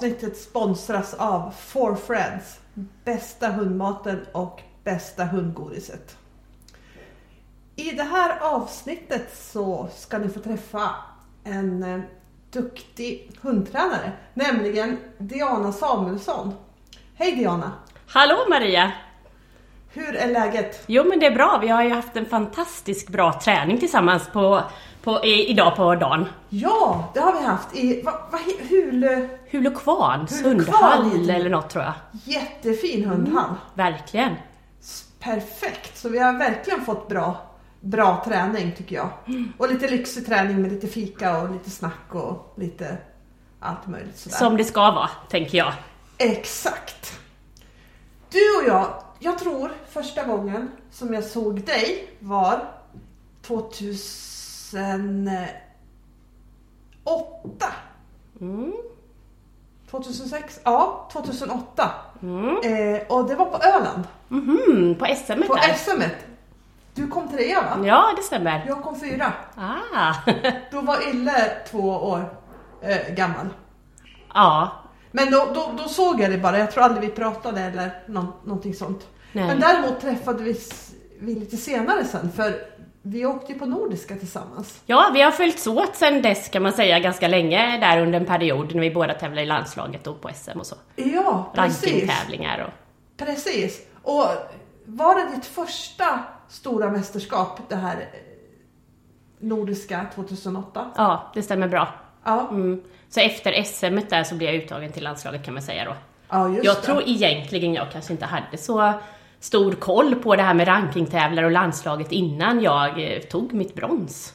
avsnittet sponsras av Four Friends, bästa hundmaten och bästa hundgodiset. I det här avsnittet så ska ni få träffa en eh, duktig hundtränare, nämligen Diana Samuelsson. Hej Diana! Hallå Maria! Hur är läget? Jo men det är bra, vi har ju haft en fantastiskt bra träning tillsammans på, på, i, idag på dagen. Ja, det har vi haft i va, va, Hul... Hulokvans Hulokvarn hundhall eller något tror jag. Jättefin hundhall. Verkligen. Perfekt, så vi har verkligen fått bra, bra träning tycker jag. Och lite lyxig träning med lite fika och lite snack och lite allt möjligt sådär. Som det ska vara, tänker jag. Exakt. Du och jag, jag tror första gången som jag såg dig var 2008. Mm. 2006? Ja, 2008. Mm. Eh, och det var på Öland, Mhm, på SM på där. SM. Du kom trea va? Ja, det stämmer. Jag kom fyra. Ah. Då var Ille två år eh, gammal. ja, Men då, då, då såg jag det bara, jag tror aldrig vi pratade eller nå, någonting sånt. Nej. Men däremot träffade vi, s- vi lite senare sen, för vi åkte ju på Nordiska tillsammans. ja, vi har följts åt sedan dess kan man säga ganska länge där under en period när vi båda tävlade i landslaget och på SM och så. Ja, precis. Rankingtävlingar och... Precis. Och var det ditt första stora mästerskap, det här eh, Nordiska 2008? Ja, det stämmer bra. Ja, Mm. Så efter SM där så blev jag uttagen till landslaget kan man säga då. ja just Jag det. tror egentligen jag kanske inte hade så stor koll på det här med rankingtävlar och landslaget innan jag eh, tog mitt brons.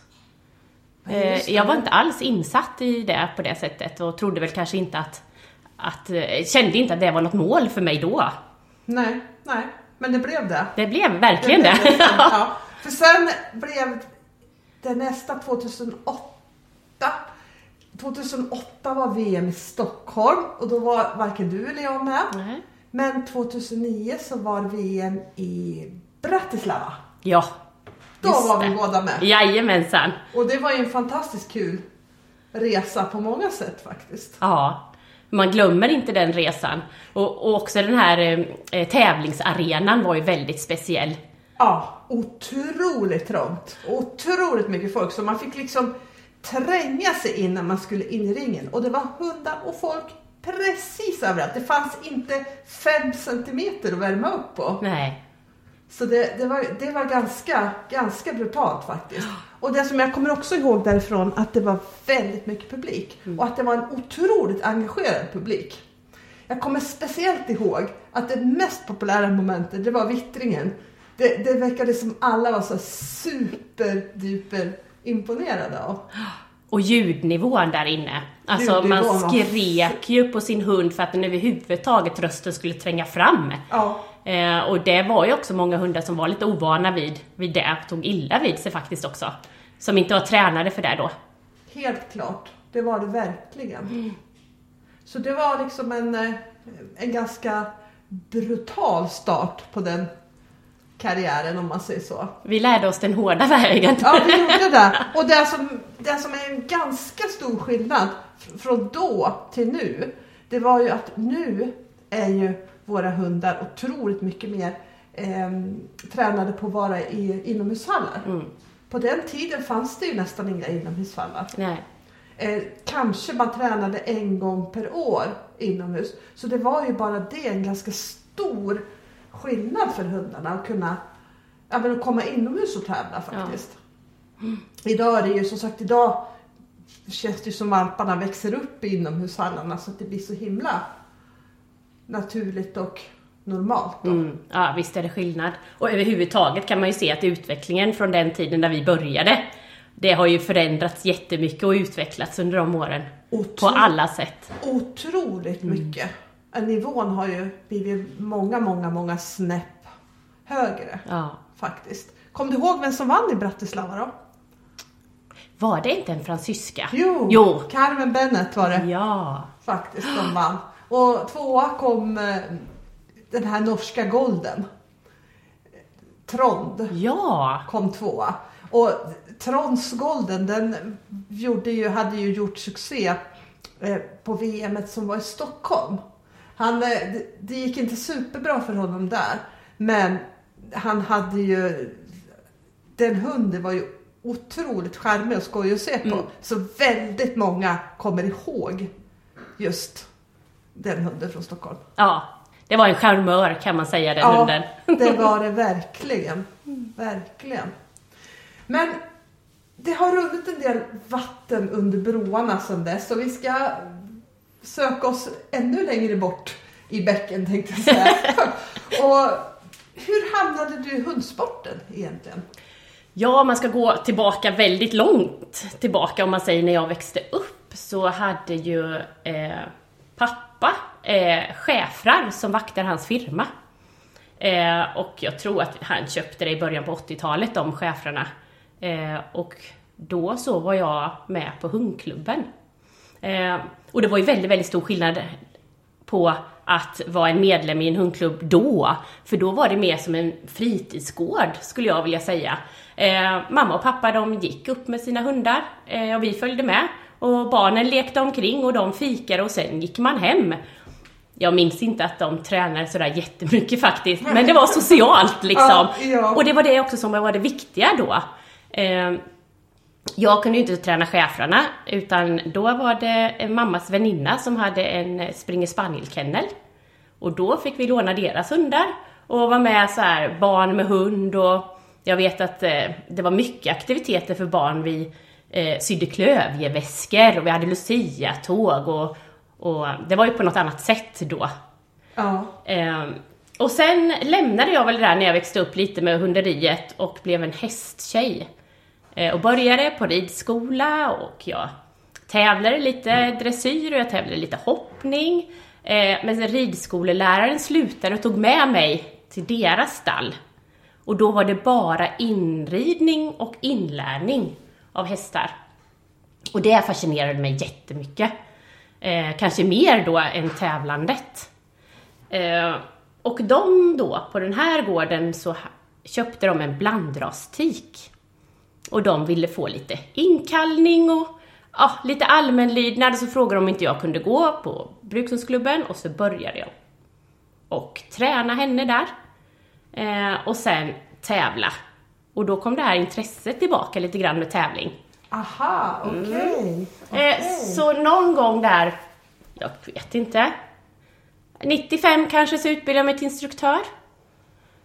Eh, Jag det. var inte alls insatt i det på det sättet och trodde väl kanske inte att, att eh, kände inte att det var något mål för mig då. Nej, nej, men det blev det. Det blev verkligen blev det. sen, ja. För sen blev det nästa 2008. 2008 var VM i Stockholm och då var varken du eller jag med. Nej. Men 2009 så var VM i Bratislava. Ja, Då var vi det. båda med. jajamensan. Och det var ju en fantastiskt kul resa på många sätt faktiskt. Ja, man glömmer inte den resan. Och, och också den här eh, tävlingsarenan var ju väldigt speciell. Ja, otroligt trångt. Otroligt mycket folk. Så man fick liksom tränga sig in när man skulle in i ringen. Och det var hundar och folk precis överallt. Det fanns inte fem centimeter att värma upp på. Nej. Så det, det, var, det var ganska, ganska brutalt faktiskt. Och det som jag kommer också ihåg därifrån att det var väldigt mycket publik. Och att det var en otroligt engagerad publik. Jag kommer speciellt ihåg att det mest populära momentet det var vittringen. Det, det verkade som alla var så superduper imponerade av. Och ljudnivån där inne. Alltså man skrek ju på sin hund för att den överhuvudtaget rösten skulle tränga fram. Ja, Eh, och det var ju också många hundar som var lite ovana vid, vid det, tog illa vid sig faktiskt också. Som inte var tränade för det då. helt klart. Det var det verkligen. Så det var liksom en, eh, en ganska brutal start på den karriären om man säger så. Vi lärde oss den hårda vägen. Ja, vi gjorde det. Och det som, det som är en ganska stor skillnad fr- från då till nu, det var ju att nu är ju våra hundar otroligt mycket mer eh, tränade på att vara i inomhushallar. Mm. På den tiden fanns det ju nästan inga inomhushallar. Nej. Eh, kanske man tränade en gång per år inomhus. Så det var ju bara det en ganska stor skillnad för hundarna att kunna ja, men att komma inomhus och tävla faktiskt. Idag är det ju som sagt, idag känns det som valparna växer upp i inomhushallarna så att det blir så himla naturligt och normalt. Då. Mm, ja, visst är det skillnad. Och överhuvudtaget kan man ju se att utvecklingen från den tiden när vi började, det har ju förändrats jättemycket och utvecklats under de åren. På Otro- alla sätt. Otroligt mycket. Eh, Nivån har ju blivit många, många, många snäpp högre. Ja. faktiskt. Kom du ihåg vem som vann i Bratislava då? Var det inte en fransyska? Jo, Jo. Carmen Bennett var det Ja. faktiskt som vann. Och tvåa kom eh, den här norska golden. Trond Ja. kom tvåa. Och Tronds golden den gjorde ju, hade ju gjort succé eh, på VM som var i Stockholm. Han, eh, det, det gick inte superbra för honom där. Men han hade ju... Den hunden var ju otroligt charmig och skojig att se på. Mm. Så väldigt många kommer ihåg just den hunden från Stockholm. Ja, det var en charmör kan man säga, den ja, hunden. det var det verkligen. Verkligen. Men det har runnit en del vatten under broarna sedan dess och vi ska söka oss ännu längre bort i bäcken tänkte jag säga. och hur hamnade du i hundsporten egentligen? Ja, man ska gå tillbaka väldigt långt tillbaka om man säger när jag växte upp så hade ju eh, pappa eh, schäfrar som vaktar hans firma. Eh, och jag tror att han köpte det i början på 80-talet, de schäfrarna. Eh, och då så var jag med på hundklubben. Eh, och det var ju väldigt, väldigt stor skillnad på att vara en medlem i en hundklubb då. För då var det mer som en fritidsgård, skulle jag vilja säga. Eh, mamma och pappa de gick upp med sina hundar eh, och vi följde med. Och barnen lekte omkring och de fikade och sen gick man hem. Jag minns inte att de tränade sådär jättemycket faktiskt, men det var socialt liksom. Ja, ja. Och det var det också som var det viktiga då. Eh, jag kunde ju inte träna schäfrarna, utan då var det mammas väninna som hade en springer spaniel-kennel. Och då fick vi låna deras hundar och vara med så här barn med hund och jag vet att eh, det var mycket aktiviteter för barn. Vi eh, sydde klövjeväskor och vi hade lucia-tåg och, och det var ju på något annat sätt då. Ja. Eh, och sen lämnade jag väl det där när jag växte upp lite med hunderiet och blev en hästtjej. Eh, och började på ridskola och jag tävlade lite dressyr och jag tävlade lite hoppning. Eh, men ridskoleläraren slutade och tog med mig till deras stall. Och då var det bara inridning och inlärning av hästar. Och det fascinerade mig jättemycket. Eh, kanske mer då än tävlandet. Eh, och de då, på den här gården, så köpte de en blandrastik. Och de ville få lite inkallning och ja, lite allmänlydnad. Så frågade de om inte jag kunde gå på brukshundsklubben och så började jag. Och träna henne där. Eh, och sen tävla. Och då kom det här intresset tillbaka lite grann med tävling. Aha, okej. Eh, så någon gång där, jag vet inte, 95 kanske så utbildade jag mig till instruktör.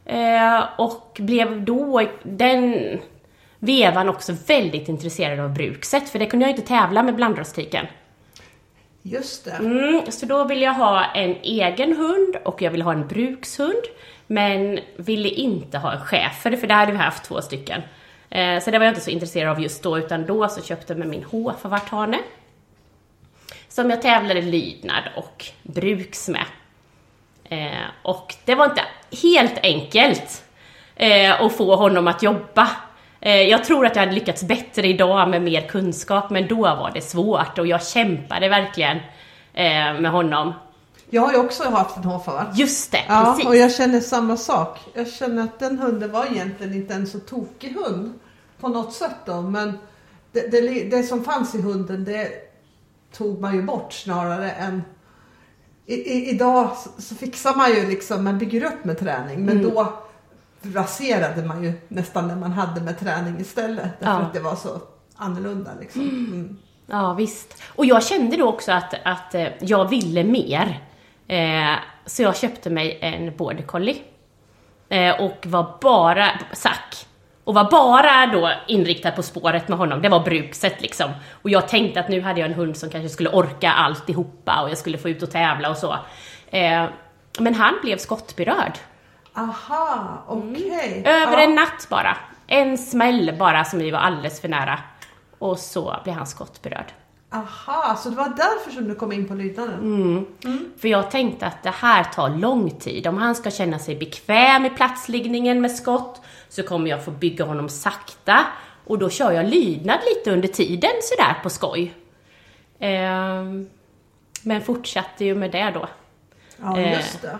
Eh, och blev då, den vevan också väldigt intresserad av brukset, för det kunde jag inte tävla med blandrastiken. Just det. Mm, så då ville jag ha en egen hund och jag ville ha en brukshund. Men ville inte ha en schäfer, för det hade vi haft två stycken. Eh, så det var jag inte så intresserad av just då, utan då så köpte jag med min H-favarthane. Som jag tävlade lydnad och bruks med. Eh, och det var inte helt enkelt eh, att få honom att jobba. Eh, jag tror att jag hade lyckats bättre idag med mer kunskap, men då var det svårt och jag kämpade verkligen eh, med honom. Jag har ju också haft en hovfavart. Just det, Ja, precis. och jag känner samma sak. Jag känner att den hunden var egentligen inte en så tokig hund på något sätt då. Men det, det, det som fanns i hunden det tog man ju bort snarare än... I, i, idag så, fixar man ju liksom, man bygger upp med träning. Men Mm. då raserade man ju nästan det man hade med träning istället. Därför Ja. att det var så annorlunda liksom. Mm. Ja, visst. Och jag kände då också att, att eh, jag ville mer. Eh, så jag köpte mig en border collie. Eh, och var bara, Zack. Och var bara då inriktad på spåret med honom. Det var brukset liksom. Och jag tänkte att nu hade jag en hund som kanske skulle orka alltihopa och jag skulle få ut och tävla och så. Eh, men han blev skottberörd. Aha, okej. Mm. Över Ja. en natt bara. En smäll bara som vi var alldeles för nära. Och så blev han skottberörd. Aha, så det var därför som du kom in på lydnaden? Mm. För jag tänkte att det här tar lång tid. Om han ska känna sig bekväm i platsliggningen med skott så kommer jag få bygga honom sakta. Och då kör jag lydnad lite under tiden sådär på skoj. Ehm, men fortsatte ju med det då. Ja, just det.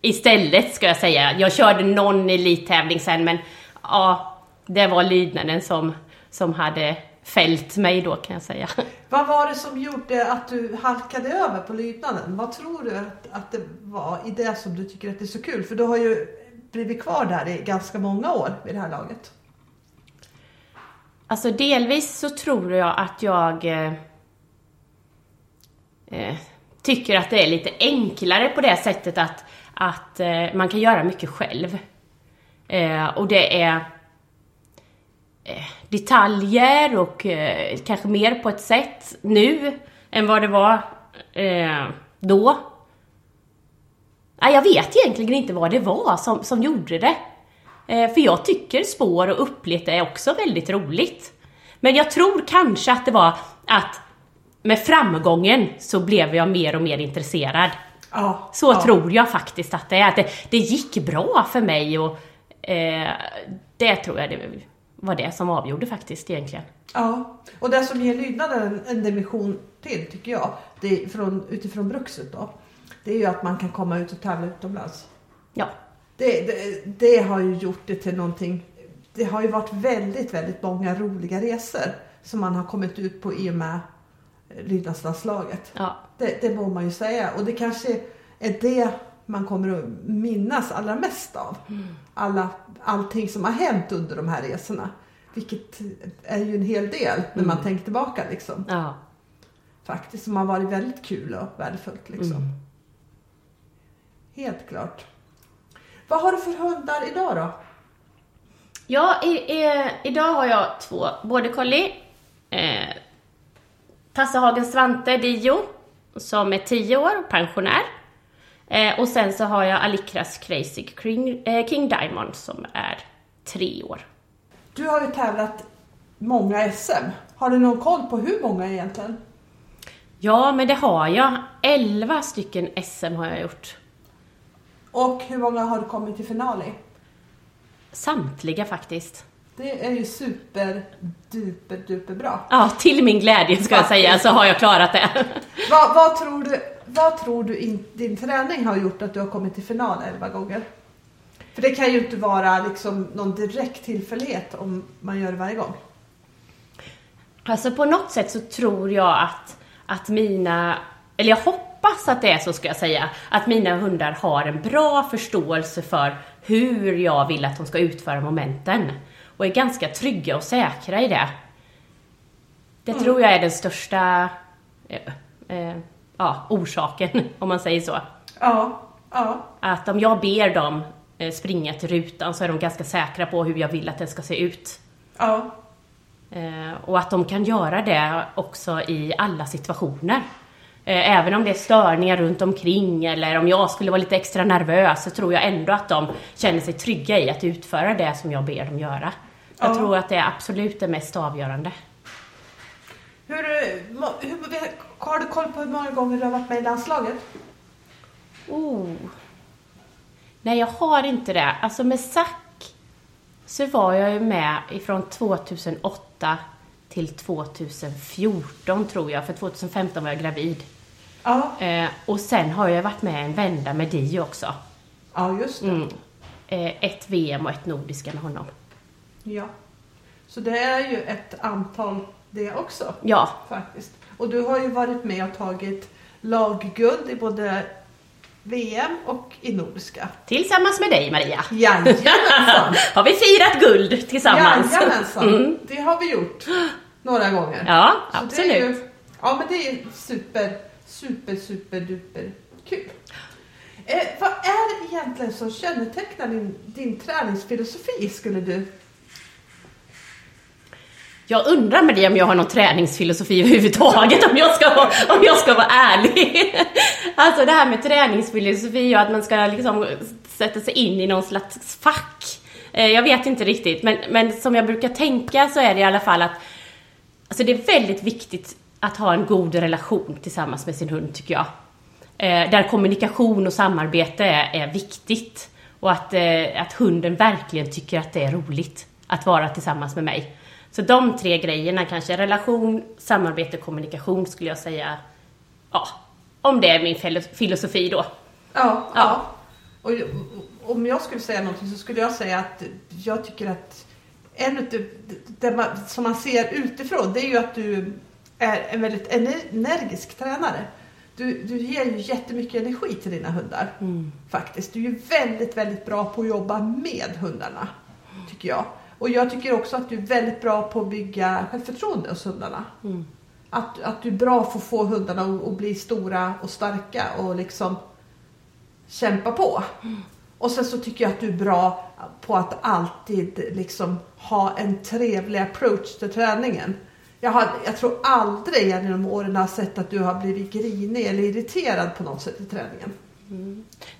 Istället ska jag säga. Jag körde någon elittävling sen men ja, det var lydnaden som, som hade fällt mig då kan jag säga. Vad var det som gjorde att du halkade över på lydnaden? Vad tror du att, att det var i det som du tycker att det är så kul? För du har ju blivit kvar där i ganska många år vid det här laget. Alltså delvis så tror jag att jag eh, eh, tycker att det är lite enklare på det sättet att, att eh, man kan göra mycket själv. Eh, och det är detaljer och eh, kanske mer på ett sätt nu än vad det var då. jag vet egentligen inte vad det var som, som gjorde det. För jag tycker spår och upplet är också väldigt roligt. Men jag tror kanske att det var att med framgången så blev jag mer och mer intresserad. Ja, så ja. tror jag faktiskt att det är. Att det, det gick bra för mig och eh, det tror jag det var det som avgjorde faktiskt egentligen. Ja, och det som ger lydnaden en dimension till tycker jag, det är från, utifrån bruxet då, det är ju att man kan komma ut och tävla utomlands. Ja. Det, det, det har ju gjort det till någonting, det har ju varit väldigt, väldigt många roliga resor som man har kommit ut på i och med lydnadslandslaget. Ja. Det, det må man ju säga och det kanske är det man kommer att minnas allra mest av. Mm. Alla, allting som har hänt under de här resorna. Vilket är ju en hel del när man Mm. tänker tillbaka liksom. Ja. Faktiskt, som har varit väldigt kul och värdefullt liksom. Mm. Helt klart. Vad har du för hundar idag då? Ja, i, i, idag har jag två border collie. Eh, Passehagen Svante Dio, som är 10 år och pensionär. Eh, och sen så har jag Alikras Crazy King, eh, King Diamond som är 3 år. Du har ju tävlat många SM. Har du någon koll på hur många egentligen? Ja, men det har jag. 11 stycken SM har jag gjort. Och hur många har du kommit till final i? Samtliga faktiskt. Det är ju super duper duper bra. Ja, till min glädje ska jag säga så har jag klarat det. Vad, vad tror du, vad tror du in, din träning har gjort att du har kommit till final 11 gånger? För det kan ju inte vara liksom någon direkt tillfällighet om man gör det varje gång. Alltså på något sätt så tror jag att, att mina, eller jag hoppas att det är så ska jag säga, att mina hundar har en bra förståelse för hur jag vill att de ska utföra momenten. Och är ganska trygga och säkra i det. Det tror jag är den största eh, eh, ja, orsaken, om man säger så. Ja, ja, Att om jag ber dem eh, springa till rutan så är de ganska säkra på hur jag vill att den ska se ut. ja. Eh, och att de kan göra det också i alla situationer. Eh, även om det är störningar runt omkring eller om jag skulle vara lite extra nervös så tror jag ändå att de känner sig trygga i att utföra det som jag ber dem göra. Jag Ja. tror att det är absolut det mest avgörande. Hur, hur, har du koll på hur många gånger du har varit med i landslaget? Oh. Nej, jag har inte det. Alltså med SAC så var jag ju med ifrån 2008 till 2014 tror jag, för 2015 var jag gravid. Ja, Eh, och sen har jag varit med en vända med Dio också. ja just det. Mm. Eh, ett VM och ett nordiska med honom. Ja. Så det är ju ett antal det också Ja, faktiskt. Och du har ju varit med och tagit lagguld i både VM och i Nordiska. tillsammans med dig Maria. Jajamensan! har vi firat guld tillsammans. Jajamensan! Mm. Det har vi gjort några gånger. Ja, Så Det är absolut. ju, ja men det är super, super, super duper kul. Eh, vad är egentligen som kännetecknar din, din träningsfilosofi skulle du? Jag undrar med det om jag har någon träningsfilosofi överhuvudtaget om jag ska vara, om jag ska vara ärlig. Alltså det här med träningsfilosofi och att man ska liksom sätta sig in i någon slags fack. Eh, jag vet inte riktigt, men, men som jag brukar tänka så är det i alla fall att Alltså det är väldigt viktigt att ha en god relation tillsammans med sin hund tycker jag. Eh, där kommunikation och samarbete är, är viktigt. Och att, eh, att hunden verkligen tycker att det är roligt att vara tillsammans med mig. Så de tre grejerna kanske, relation, samarbete, kommunikation skulle jag säga, ja, om det är min filo- filosofi då. Ja, ja. Ja. Och, om jag skulle säga någonting så skulle jag säga att jag tycker att en utav, det man, som man ser utifrån, det är ju att du är en väldigt ener- energisk tränare. Du, du ger ju jättemycket energi till dina hundar. Faktiskt. Du är ju väldigt, väldigt bra på att jobba med hundarna. Tycker jag. Och jag tycker också att du är väldigt bra på att bygga självförtroende hos hundarna. Att, att du är bra på att få hundarna att, att bli stora och starka och liksom kämpa på. Och sen så tycker jag att du är bra på att alltid liksom ha en trevlig approach till träningen. Jag, har, jag tror aldrig genom åren har sett att du har blivit grinig eller irriterad på något sätt i träningen.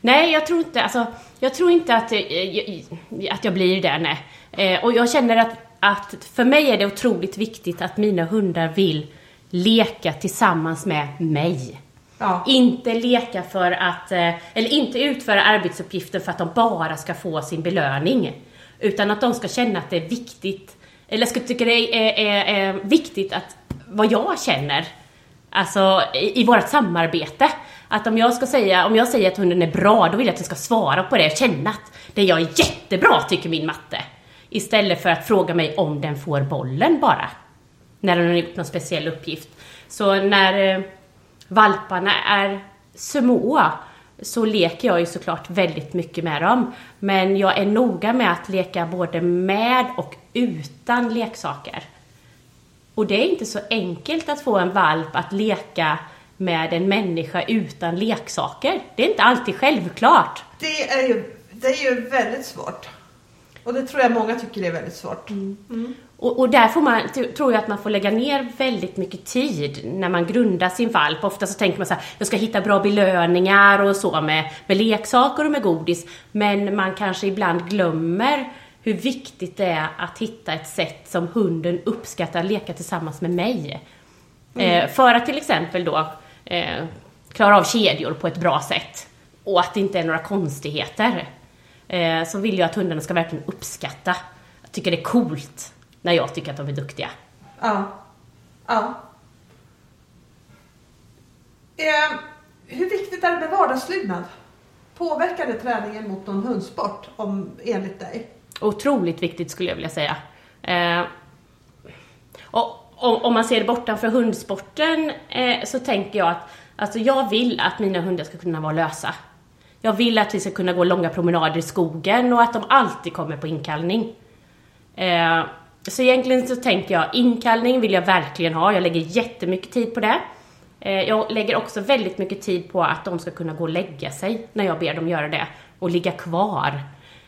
Nej, jag tror inte, alltså, jag tror inte att, eh, jag, att jag blir det, nej. Eh, och jag känner att, att för mig är det otroligt viktigt att mina hundar vill leka tillsammans med mig. Ja. Inte leka för att, eh, eller inte utföra arbetsuppgifter för att de bara ska få sin belöning. Utan att de ska känna att det är viktigt, eller ska tycka det är, är, är viktigt att vad jag känner. Alltså i, i vårt samarbete. Att om jag ska säga, om jag säger att hunden är bra, då vill jag att den ska svara på det och känna att det jag är jättebra tycker min matte. Istället för att fråga mig om den får bollen bara. När den har gjort någon speciell uppgift. Så när eh, valparna är små så leker jag ju såklart väldigt mycket med dem. Men jag är noga med att leka både med och utan leksaker. Och det är inte så enkelt att få en valp att leka med en människa utan leksaker. Det är inte alltid självklart. Det är, ju, det är ju väldigt svårt. Och det tror jag många tycker är väldigt svårt. Och, och där får man, tror jag att man får lägga ner väldigt mycket tid när man grundar sin valp. Ofta så tänker man så här, jag ska hitta bra belöningar och så med, med leksaker och med godis. Men man kanske ibland glömmer hur viktigt det är att hitta ett sätt som hunden uppskattar att leka tillsammans med mig. Eh, för att till exempel då eh, klara av kedjor på ett bra sätt. Och att det inte är några konstigheter. Eh, så vill jag att hundarna ska verkligen uppskatta. Jag tycker det är coolt när jag tycker att de är duktiga. Ja. Ja. Eh, hur viktigt är det med vardagslydnad? Påverkar det träningen mot någon hundsport om, enligt dig? Otroligt viktigt skulle jag vilja säga. Eh, och, om, om man ser det bortanför hundsporten eh, så tänker jag att alltså jag vill att mina hundar ska kunna vara lösa. Jag vill att vi ska kunna gå långa promenader i skogen och att de alltid kommer på inkallning. Eh, så egentligen så tänker jag, inkallning vill jag verkligen ha. Jag lägger jättemycket tid på det. Eh, jag lägger också väldigt mycket tid på att de ska kunna gå och lägga sig när jag ber dem göra det. Och ligga kvar.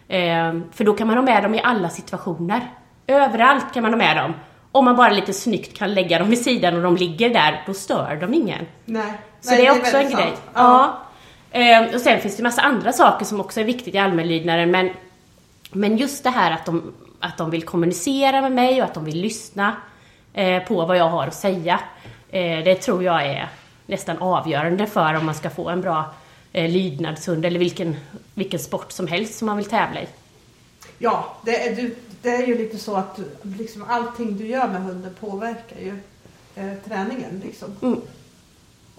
Eh, för då kan man ha med dem i alla situationer. Överallt kan man ha med dem. Om man bara lite snyggt kan lägga dem vid sidan och de ligger där, då stör de ingen. Nej. Så Nej, det är också en väldigt grej. sant. Ja. Eh, och sen finns det massa andra saker som också är viktigt i allmänlydnaden, men, men just det här att de, att de vill kommunicera med mig och att de vill lyssna eh, på vad jag har att säga. Eh, det tror jag är nästan avgörande för om man ska få en bra eh, lydnadshund eller vilken, vilken sport som helst som man vill tävla i. Ja, det är, det är ju lite så att liksom allting du gör med hunden påverkar ju eh, träningen. Liksom. Mm.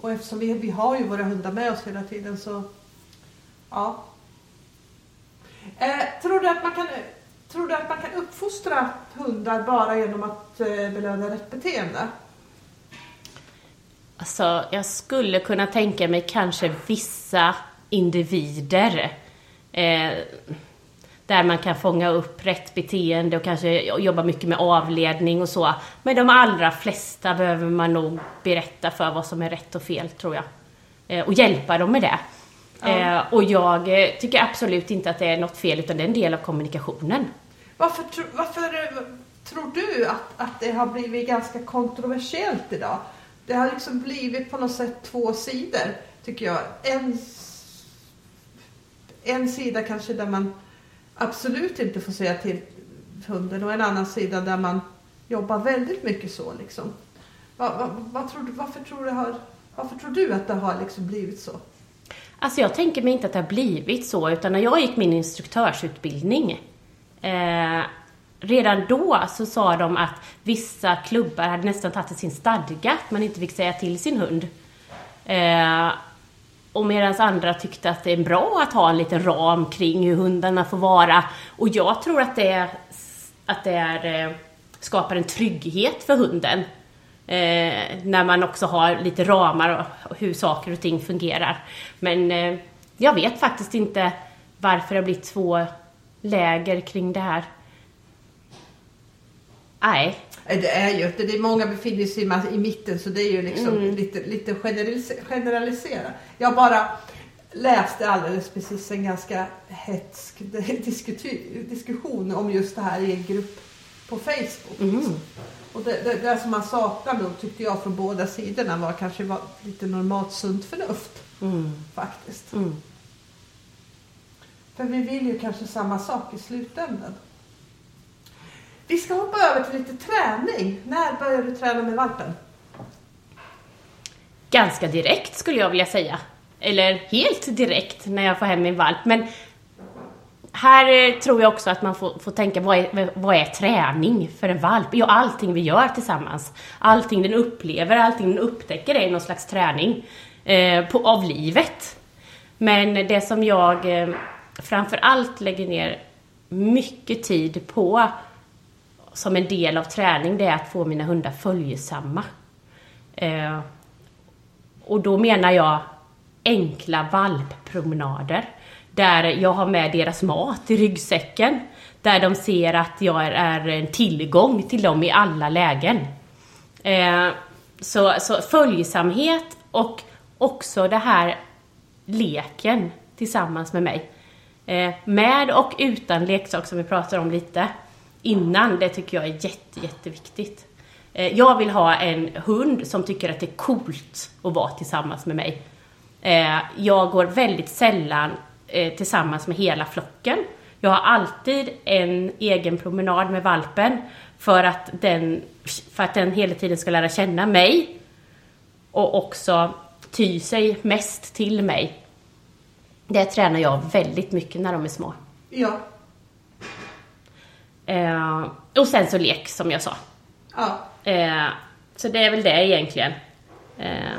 Och eftersom vi, vi har ju våra hundar med oss hela tiden så ja. Eh, tror, du att man kan, tror du att man kan uppfostra hundar bara genom att eh, belöna rätt beteende? Alltså, jag skulle kunna tänka mig kanske vissa individer eh, där man kan fånga upp rätt beteende och kanske jobba mycket med avledning och så. Men de allra flesta behöver man nog berätta för vad som är rätt och fel, tror jag. Eh, och hjälpa dem med det. Eh, och jag eh, tycker absolut inte att det är något fel, utan det är en del av kommunikationen. Varför, tro, varför tror du att, att det har blivit ganska kontroversiellt idag? Det har liksom blivit på något sätt två sidor, tycker jag. En, en sida kanske där man absolut inte får säga till hunden och en annan sida där man jobbar väldigt mycket så. Liksom. Va, va, vad tror du, varför, tror du har, varför tror du att det har liksom blivit så? Alltså jag tänker mig inte att det har blivit så, utan när jag gick min instruktörsutbildning, eh, redan då så sa de att vissa klubbar hade nästan tagit sin stadga att man inte fick säga till sin hund. Eh, och medan andra tyckte att det är bra att ha en liten ram kring hur hundarna får vara. Och jag tror att det att det är, eh, skapar en trygghet för hunden. Eh, när man också har lite ramar och hur saker och ting fungerar. Men eh, jag vet faktiskt inte varför det har blivit två läger kring det här. Nej. Det är ju inte, det är många befinner sig i mitten så det är ju liksom mm. lite, lite generaliserat. Jag bara läste alldeles precis en ganska hetsk diskussion om just det här i en grupp på Facebook. Mm. Och det, det, det, som man saknade då tyckte jag från båda sidorna var kanske var lite normalt sunt förnuft. Mm. Faktiskt. Mm. För vi vill ju kanske samma sak i slutändan. Vi ska hoppa över till lite träning. När började du träna med valpen? Ganska direkt skulle jag vilja säga. Eller helt direkt när jag får hem min valp. Men här eh, tror jag också att man får, får tänka, vad är, vad är träning för en valp? Ja, allting vi gör tillsammans. Allting den upplever, allting den upptäcker är någon slags träning eh, på, av livet. Men det som jag eh, framför allt lägger ner mycket tid på som en del av träning, det är att få mina hundar följesamma. Eh, och då menar jag enkla valppromenader. Där jag har med deras mat i ryggsäcken. Där de ser att jag är en tillgång till dem i alla lägen. Eh, så, så följsamhet och också det här leken tillsammans med mig. Eh, med och utan leksak som vi pratar om lite innan, det tycker jag är jätte, jätteviktigt. Eh, jag vill ha en hund som tycker att det är coolt att vara tillsammans med mig. Eh, jag går väldigt sällan eh, tillsammans med hela flocken. Jag har alltid en egen promenad med valpen för att den, för att den hela tiden ska lära känna mig och också ty sig mest till mig. Det tränar jag väldigt mycket när de är små. Ja. Eh, och sen så lek, som jag sa. Ja. Eh, så det är väl det egentligen. Eh,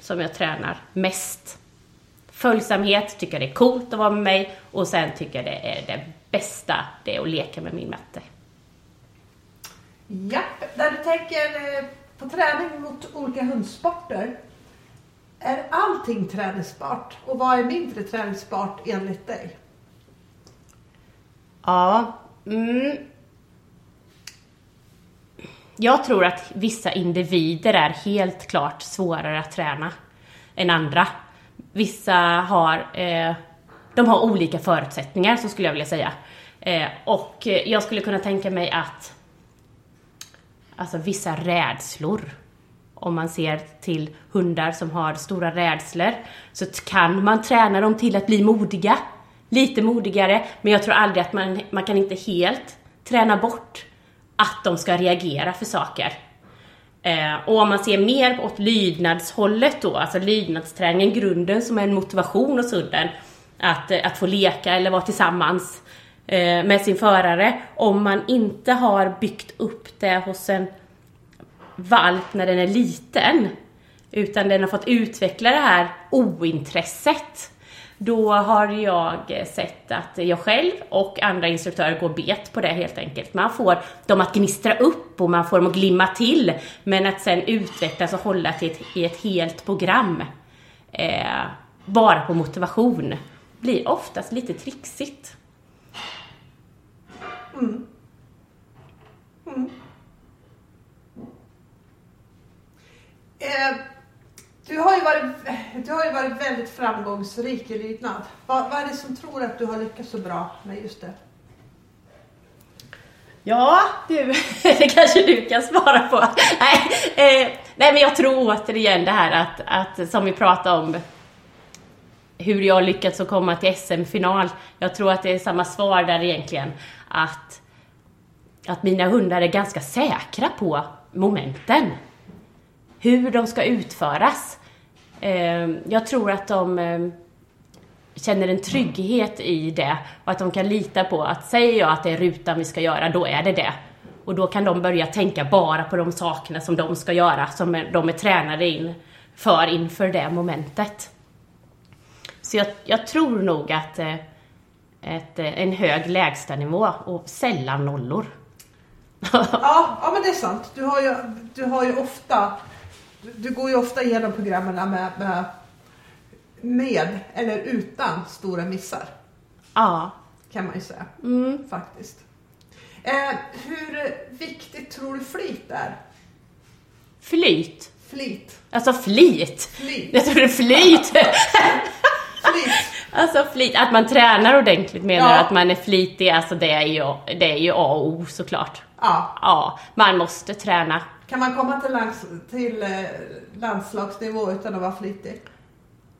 som jag tränar mest. Följsamhet, tycker det är coolt att vara med mig och sen tycker jag det är det bästa, det är att leka med min matte. Ja, när du tänker eh, på träning mot olika hundsporter, är allting träningsbart? Och vad är mindre träningsbart enligt dig? Ja, mm. Jag tror att vissa individer är helt klart svårare att träna än andra. Vissa har, eh, de har olika förutsättningar, så skulle jag vilja säga. Eh, och jag skulle kunna tänka mig att alltså vissa rädslor, om man ser till hundar som har stora rädslor, så kan man träna dem till att bli modiga. Lite modigare, men jag tror aldrig att man, man kan inte helt träna bort att de ska reagera för saker. Eh, och om man ser mer åt lydnadshållet då, alltså lydnadsträningen, grunden som är en motivation hos hunden, att, att få leka eller vara tillsammans eh, med sin förare. Om man inte har byggt upp det hos en valp när den är liten, utan den har fått utveckla det här ointresset då har jag sett att jag själv och andra instruktörer går bet på det helt enkelt. Man får dem att gnistra upp och man får dem att glimma till, men att sen utvecklas och hålla till ett, i ett helt program, eh, bara på motivation, blir oftast lite trixigt. Mm. Mm. mm. Eh du har ju varit, du har ju varit väldigt framgångsrik i lydnad. Vad, vad är det som tror att du har lyckats så bra med just det? Ja, du, det kanske du kan svara på. Nej, eh, nej men jag tror återigen det här att, att, som vi pratade om, hur jag lyckats att komma till SM-final. Jag tror att det är samma svar där egentligen. Att, att mina hundar är ganska säkra på momenten. Hur de ska utföras. Ehm, jag tror att de ehm, känner en trygghet i det och att de kan lita på att säger jag att det är rutan vi ska göra, då är det det. Och då kan de börja tänka bara på de sakerna som de ska göra, som de är tränade in för inför det momentet. Så jag, jag tror nog att eh, ett, eh, en hög lägstanivå och sällan nollor. Ja, ja men det är sant. Du har ju, du har ju ofta, du, går ju ofta igenom programmen med, med, med eller utan stora missar. Ja. Kan man ju säga. Mm. Faktiskt. Eh, hur viktigt tror du flit är? Flyt. Flit. Alltså flit. Flit. Jag är flyt. Flit. alltså flit. Att man tränar ordentligt menar Ja. Att man är flitig, alltså det är ju, det är ju A och O såklart. Ja. Ja, man måste träna. Kan man komma till, lands, till eh, landslagsnivå utan att vara flitig?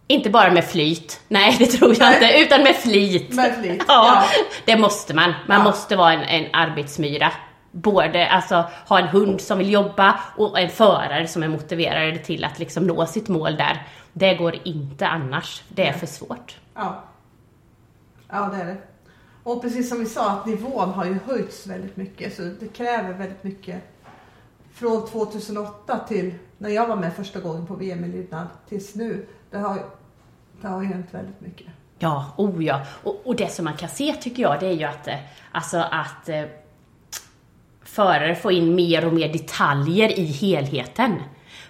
Inte bara med flyt, nej det tror jag Nej. inte, utan med flit. Med flit, ja, ja. det måste man. Man Ja. måste vara en, en arbetsmyra. Både, alltså ha en hund som vill jobba och en förare som är motiverad till att liksom nå sitt mål där. Det går inte annars, det är Nej. för svårt. Ja. Ja, det är det. Och precis som vi sa, att nivån har ju höjts väldigt mycket. Så det kräver väldigt mycket. Från 2008 till när jag var med första gången på VM i lydnad tills nu. Det har, det har hänt väldigt mycket. Ja, oh ja. Och, och det som man kan se tycker jag, det är ju att, eh, alltså att eh, förare får in mer och mer detaljer i helheten.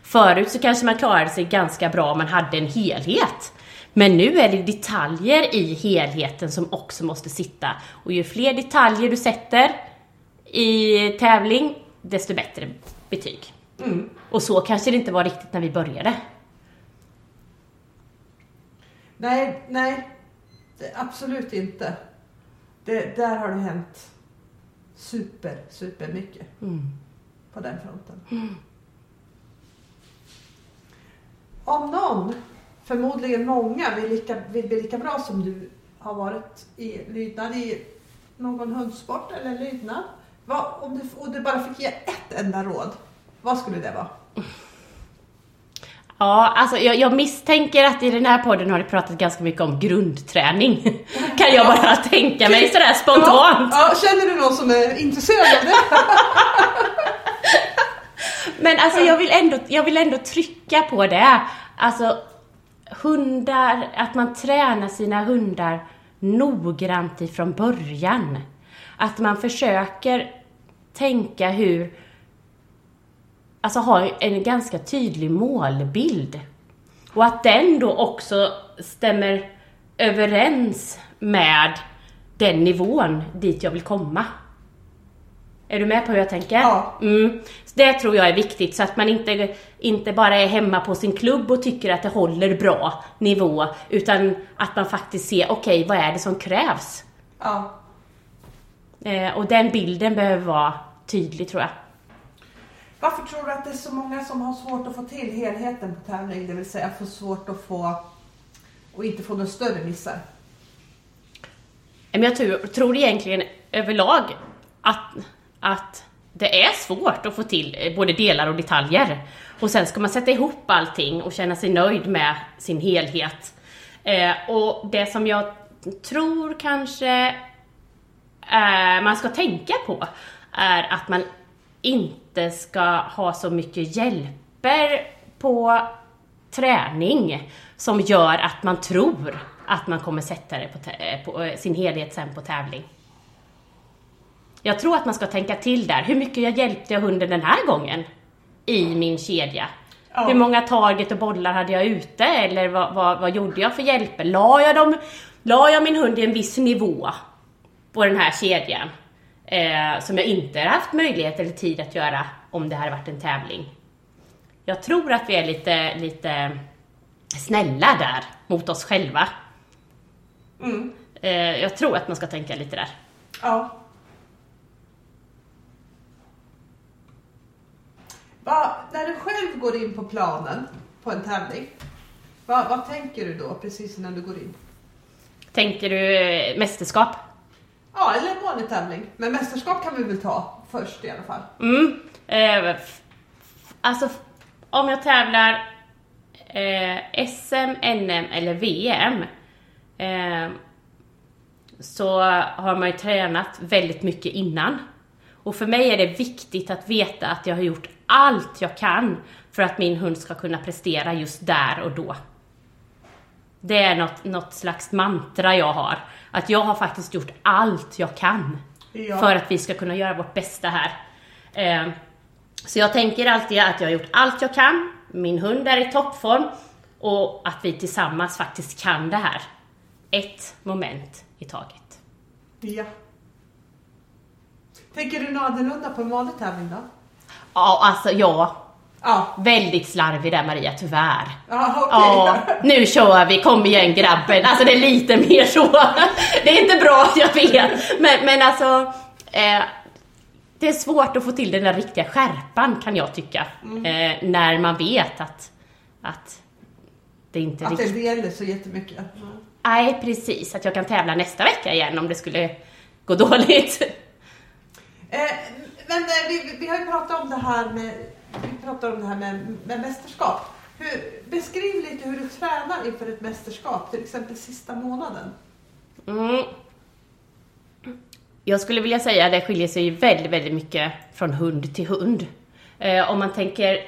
Förut så kanske man klarade sig ganska bra om man hade en helhet. Men nu är det detaljer i helheten som också måste sitta. Och ju fler detaljer du sätter i tävling, desto bättre betyg. Mm. Och så kanske det inte var riktigt när vi började. Nej, nej. Absolut inte. Det, där har det hänt super, super mycket på den fronten. Om någon, förmodligen många, vill, lika, vill bli lika bra som du har varit i lydnad i någon hundsport eller lydnad. Vad, om du, och du bara fick ge ett enda råd, vad skulle det vara? Ja, alltså jag, jag misstänker att i den här podden har det pratat ganska mycket om grundträning. kan jag bara tänka mig sådär spontant. Ja, ja, känner du någon som är intresserad av det? Men alltså jag vill, ändå, jag vill ändå trycka på det. Alltså hundar, att man tränar sina hundar noggrant ifrån början. Att man försöker tänka hur, alltså ha en ganska tydlig målbild. Och att den då också stämmer överens med den nivån dit jag vill komma. Är du med på hur jag tänker? Ja. Mm. Det tror jag är viktigt så att man inte, inte bara är hemma på sin klubb och tycker att det håller bra nivå utan att man faktiskt ser, okej vad är det som krävs? Ja. Eh, och den bilden behöver vara tydlig tror jag. Varför tror du att det är så många som har svårt att få till helheten på tävling? Det vill säga få svårt att få och inte få några större missar. Men jag tror, tror egentligen överlag att, att det är svårt att få till eh, både delar och detaljer. Och sen ska man sätta ihop allting och känna sig nöjd med sin helhet. Eh, och det som jag tror kanske eh, man ska tänka på är att man inte ska ha så mycket hjälper på träning som gör att man tror att man kommer sätta det på, eh, på eh, sin helhet sen på tävling. Jag tror att man ska tänka till där. Hur mycket jag hjälpte jag hunden den här gången? I min kedja. Ja. Hur många target och bollar hade jag ute? Eller vad, vad, vad gjorde jag för hjälper? La jag, dem, la jag min hund i en viss nivå på den här kedjan? Eh, som jag inte har haft möjlighet eller tid att göra om det hade varit en tävling. Jag tror att vi är lite, lite snälla där mot oss själva. Mm. Eh, jag tror att man ska tänka lite där. Ja. Va, när du själv går in på planen på en tävling, va, vad tänker du då precis innan du går in? Tänker du eh, mästerskap? Ja, eller en vanlig tävling. Men mästerskap kan vi väl ta först i alla fall. Mm. Eh, alltså, om jag tävlar eh, SM, NM eller VM eh, så har man ju tränat väldigt mycket innan. Och för mig är det viktigt att veta att jag har gjort allt jag kan för att min hund ska kunna prestera just där och då. Det är något, något slags mantra jag har. Att jag har faktiskt gjort allt jag kan Ja. för att vi ska kunna göra vårt bästa här. Eh, så jag tänker alltid att jag har gjort allt jag kan, min hund är i toppform och att vi tillsammans faktiskt kan det här. Ett moment i taget. Ja. Tänker du något annorlunda på en vanlig tävling då? Ja, alltså ja. Ja. Väldigt slarvig där Maria, tyvärr. Ja, okej. Ja, nu kör vi, kom igen grabben. Alltså det är lite mer så. Det är inte bra, jag vet. Men, men alltså, eh, det är svårt att få till den där riktiga skärpan kan jag tycka. Eh, när man vet att, att det inte Att det riktigt... inte gäller så jättemycket. Ja. Nej, precis. Att jag kan tävla nästa vecka igen om det skulle gå dåligt. Eh, men eh, vi, vi har ju pratat om det här med, vi pratar om det här med, med mästerskap. Hur, beskriv lite hur du tränar inför ett mästerskap, till exempel sista månaden. Mm. Jag skulle vilja säga att det skiljer sig väldigt, väldigt mycket från hund till hund. Eh, om man tänker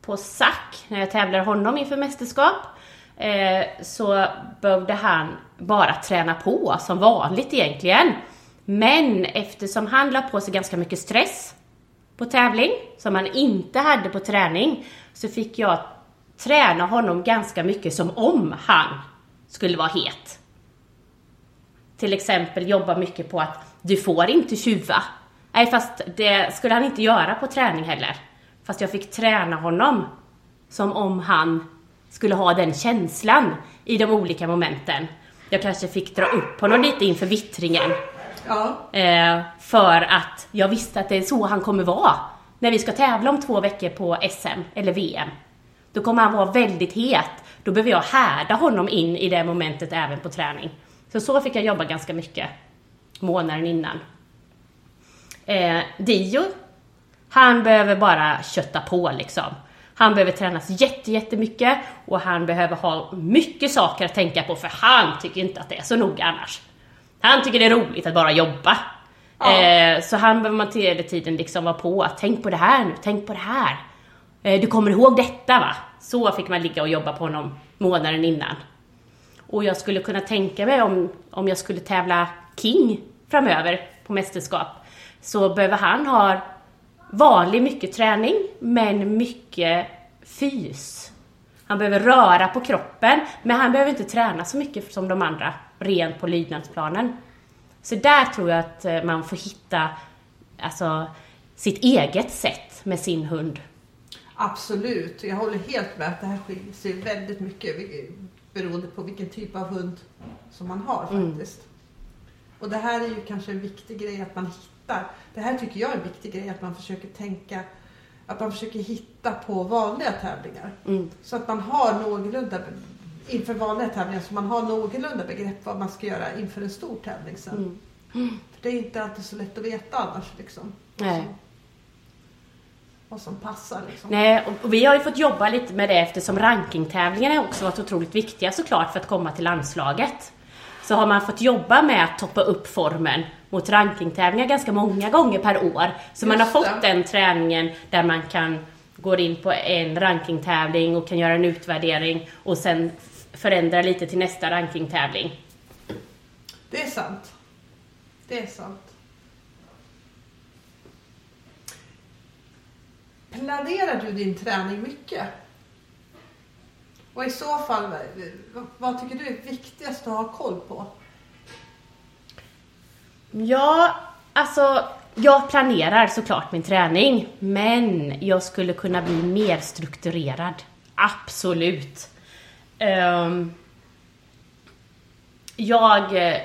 på Zack, när jag tävlar honom inför mästerskap, eh, så behövde han bara träna på som vanligt egentligen. Men eftersom han la på sig ganska mycket stress på tävling, som han inte hade på träning, så fick jag träna honom ganska mycket som om han skulle vara het till exempel jobba mycket på att du får inte tjuva. Nej, fast det skulle han inte göra på träning heller. Fast jag fick träna honom som om han skulle ha den känslan i de olika momenten. Jag kanske fick dra upp honom lite inför vittringen. Ja. Eh, för att jag visste att det är så han kommer vara när vi ska tävla om två veckor på SM eller VM. Då kommer han vara väldigt het. Då behöver jag härda honom in i det momentet även på träning. Så så fick jag jobba ganska mycket månaden innan. Eh, Dio, han behöver bara kötta på liksom. Han behöver tränas jätte, jättemycket och han behöver ha mycket saker att tänka på för han tycker inte att det är så noga annars. Han tycker det är roligt att bara jobba. Ja. Eh, så han behöver man hela tiden liksom vara på att tänk på det här nu, tänk på det här. Eh, du kommer ihåg detta va? Så fick man ligga och jobba på honom månaden innan. Och jag skulle kunna tänka mig om, om jag skulle tävla King framöver på mästerskap så behöver han ha vanlig mycket träning men mycket fys. Han behöver röra på kroppen men han behöver inte träna så mycket som de andra rent på lydnadsplanen. Så där tror jag att eh, man får hitta alltså, sitt eget sätt med sin hund. Absolut, jag håller helt med att det här skiljer sig väldigt mycket beroende på vilken typ av hund som man har Mm. faktiskt. Och det här är ju kanske en viktig grej att man hittar. Det här tycker jag är en viktig grej att man försöker tänka, att man försöker hitta på vanliga tävlingar. Mm. Så att man har någorlunda, inför vanliga tävlingar, så man har någorlunda begrepp vad man ska göra inför en stor tävling sen. Mm. För det är inte alltid så lätt att veta annars liksom. Nej. som, vad som passar liksom. Nej, och- och vi har ju fått jobba lite med det eftersom rankingtävlingarna också varit otroligt viktiga såklart för att komma till landslaget. Så har man fått jobba med att toppa upp formen mot rankingtävlingar ganska många gånger per år. Så man har Just fått det. den träningen där man kan gå in på en rankingtävling och kan göra en utvärdering och sen förändra lite till nästa rankingtävling. Det är sant. Det är sant. Planerar du din träning mycket? Och i så fall, vad- tycker du är viktigast att ha koll på? Ja, alltså jag planerar såklart min träning, men jag skulle kunna bli mer strukturerad. Absolut. Um, jag eh,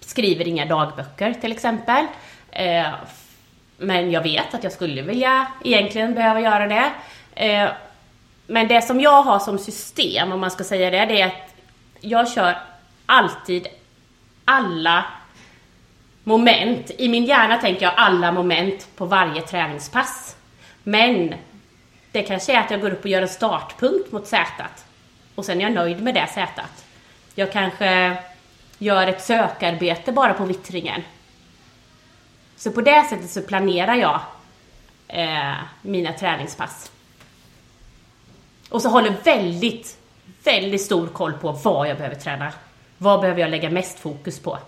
skriver inga dagböcker till exempel. Eh, men jag vet att jag skulle vilja egentligen behöva göra det. Eh, men det som jag har som system, om man ska säga det, det är att jag kör alltid alla moment. I min hjärna tänker jag alla moment på varje träningspass. Men det kanske är att jag går upp och gör en startpunkt mot Z. Och sen är jag nöjd med det Z. Jag kanske gör ett sökarbete bara på vittringen. Så på det sättet så planerar jag eh, mina träningspass. Och så håller väldigt, väldigt stor koll på vad jag behöver träna. Vad behöver jag lägga mest fokus på?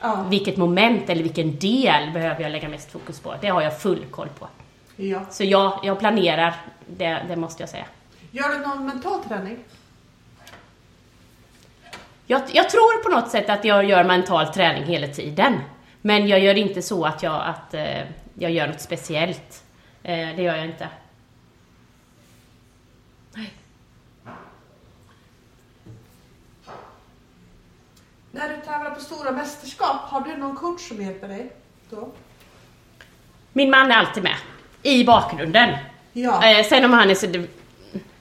Ja. Vilket moment eller vilken del behöver jag lägga mest fokus på? Det har jag full koll på. Ja. Så jag, jag planerar, det, det måste jag säga. Gör du någon mental träning? Jag, jag tror på något sätt att jag gör mental träning hela tiden. Men jag gör inte så att jag, att, eh, jag gör något speciellt. Eh, det gör jag inte. När du tävlar på stora mästerskap, har du någon coach som hjälper dig då? Min man är alltid med. I bakgrunden. Ja. Eh, sen om han är så,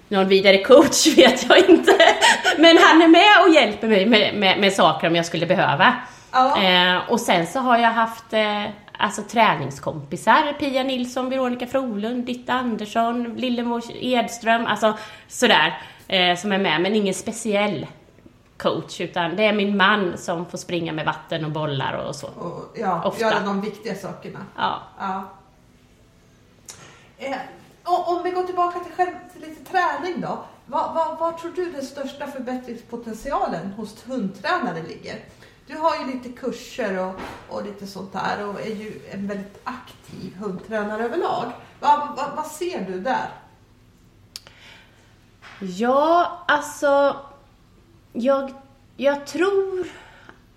någon vidare coach vet jag inte. Men han är med och hjälper mig med, med, med saker om jag skulle behöva. Ja. Eh, och sen så har jag haft eh, alltså träningskompisar. Pia Nilsson, Veronica Frolund, Ditta Andersson, Lillemor Edström. Alltså sådär. Eh, som är med, men ingen speciell coach. Utan det är min man som får springa med vatten och bollar och så. Och, ja, Ofta. göra de viktiga sakerna. Ja. Ja. Eh, om vi går tillbaka till, själv, till lite träning då. Vad, vad, vad tror du den största förbättringspotentialen hos hundtränare ligger? Du har ju lite kurser och, och lite sånt där och är ju en väldigt aktiv hundtränare överlag. Vad, va, vad ser du där? Ja, alltså... Jag, jag tror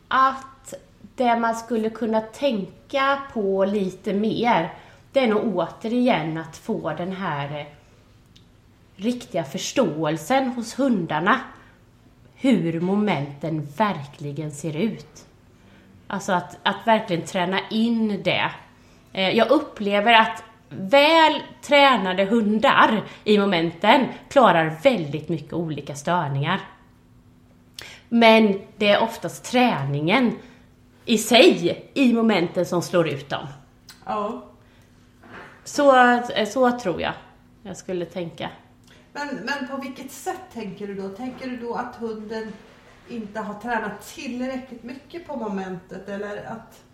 att det man skulle kunna tänka på lite mer, det är nog återigen att få den här eh, riktiga förståelsen hos hundarna. Hur momenten verkligen ser ut. Alltså att, att verkligen träna in det. Eh, Jag upplever att väl tränade hundar i momenten klarar väldigt mycket olika störningar. Men det är oftast träningen i sig i momenten som slår ut dem. Ja. Så, eh, så tror jag jag skulle tänka. Men, men på vilket sätt tänker du då? Tänker du då att hunden inte har tränat tillräckligt mycket på momentet eller att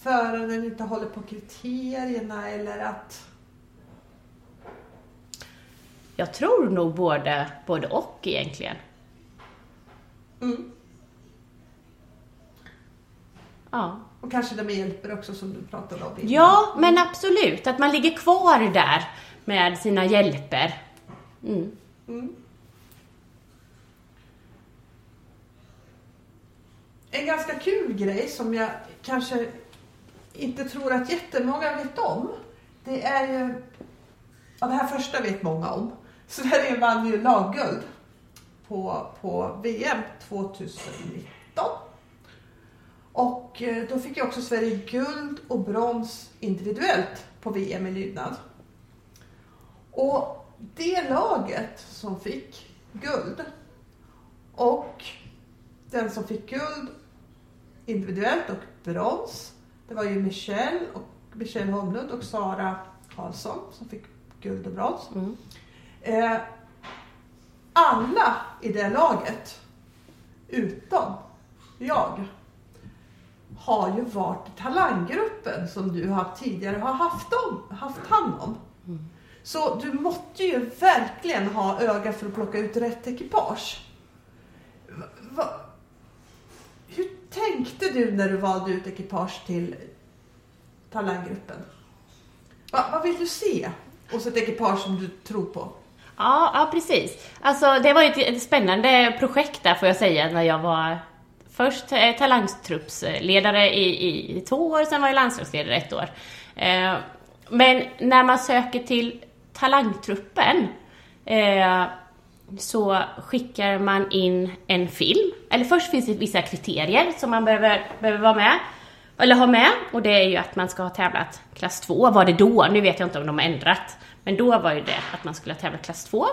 föraren inte håller på kriterierna eller att... Jag tror nog både, både och egentligen. Mm. Ja. Och kanske de hjälper också som du pratade om innan. ja, men absolut. Att man ligger kvar där med sina hjälper. Mm. Mm. En ganska kul grej som jag kanske inte tror att jättemånga vet om. Det är ju, ja det här första vet många om. Sverige vann ju lagguld på, på VM 2019. Och eh, då fick ju också Sverige guld och brons individuellt på VM i lydnad. Och det laget som fick guld och den som fick guld individuellt och brons, det var ju Michelle, och Michelle Holmlund och Sara Karlsson som fick guld och brons. Mm. Eh, alla i det laget, utom jag, har ju varit i talanggruppen som du har tidigare har haft, om, haft hand om. Så du måste ju verkligen ha öga för att plocka ut rätt ekipage. Va, va, hur tänkte du när du valde ut ekipage till talanggruppen? Va, vad vill du se hos ett ekipage som du tror på? Ja, ja, precis. Alltså, det var ett, ett spännande projekt där får jag säga, när jag var först eh, talangtruppsledare i, i två år, sen var jag landslagsledare ett år. Eh, men när man söker till talangtruppen eh, så skickar man in en film. Eller först finns det vissa kriterier som man behöver, behöver vara med. Eller ha med. Och det är ju att man ska ha tävlat klass 2, var det då. Nu vet jag inte om de har ändrat. Men då var ju det att man skulle ha tävlat klass 2.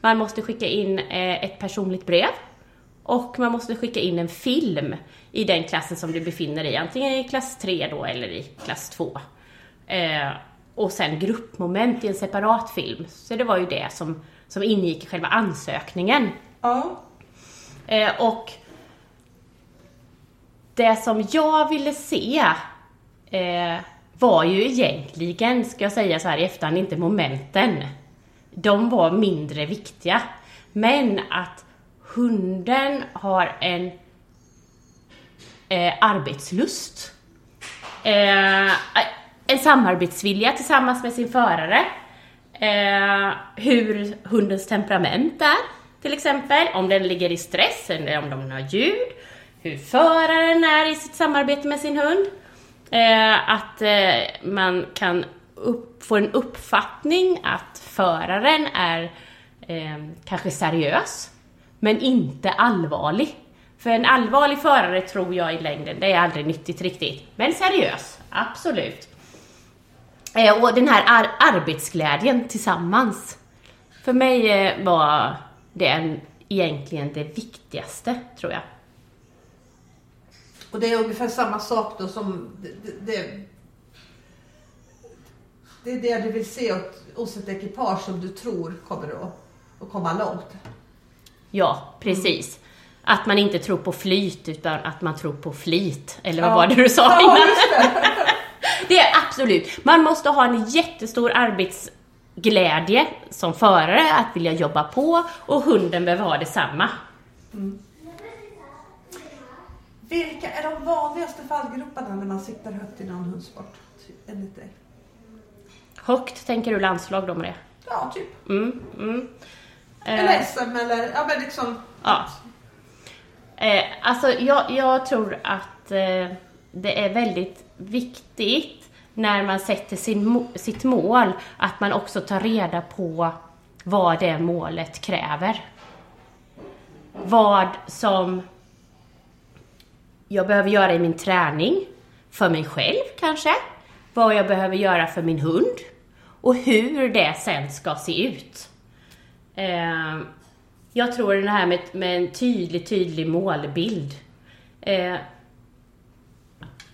Man måste skicka in eh, ett personligt brev. Och man måste skicka in en film i den klassen som du befinner dig i. Antingen i klass 3 då eller i klass 2. Eh, och sen gruppmoment i en separat film. Så det var ju det som, som ingick i själva ansökningen. Ja. Eh, och det som jag ville se eh, var ju egentligen, ska jag säga så här i efterhand, inte momenten. De var mindre viktiga. Men att hunden har en, eh, arbetslust. Eh, en samarbetsvilja tillsammans med sin förare. Eh, hur hundens temperament är, till exempel. Om den ligger i stress eller om den har ljud. Hur föraren är i sitt samarbete med sin hund. Eh, att eh, man kan upp, få en uppfattning att föraren är eh, kanske seriös, men inte allvarlig. För en allvarlig förare tror jag i längden, det är aldrig nyttigt riktigt. Men seriös, absolut. Eh, och den här ar arbetsglädjen tillsammans. För mig eh, var det egentligen det viktigaste, tror jag. Och det är ungefär samma sak då som det, det, det är det du vill se hos ett ekipage som du tror kommer att, att komma långt. Ja, precis. Mm. Att man inte tror på flyt utan att man tror på flit. Eller vad ja. var det du sa innan? Ja, det. det är absolut. Man måste ha en jättestor arbetsglädje som förare att vilja jobba på och hunden behöver ha detsamma. Mm. Vilka är de vanligaste fallgroparna när man sitter högt i någon hundsport? Enligt dig? Högt, tänker du landslag då med det? Ja, typ. Mm, mm. Eller eh. SM eller, ja men liksom. Ja. Eh, alltså jag, jag, tror att eh, det är väldigt viktigt när man sätter sin, sitt mål att man också tar reda på vad det målet kräver. Vad som jag behöver göra i min träning, för mig själv kanske, vad jag behöver göra för min hund och hur det sen ska se ut. Eh, jag tror det här med, med en tydlig, tydlig målbild. Eh,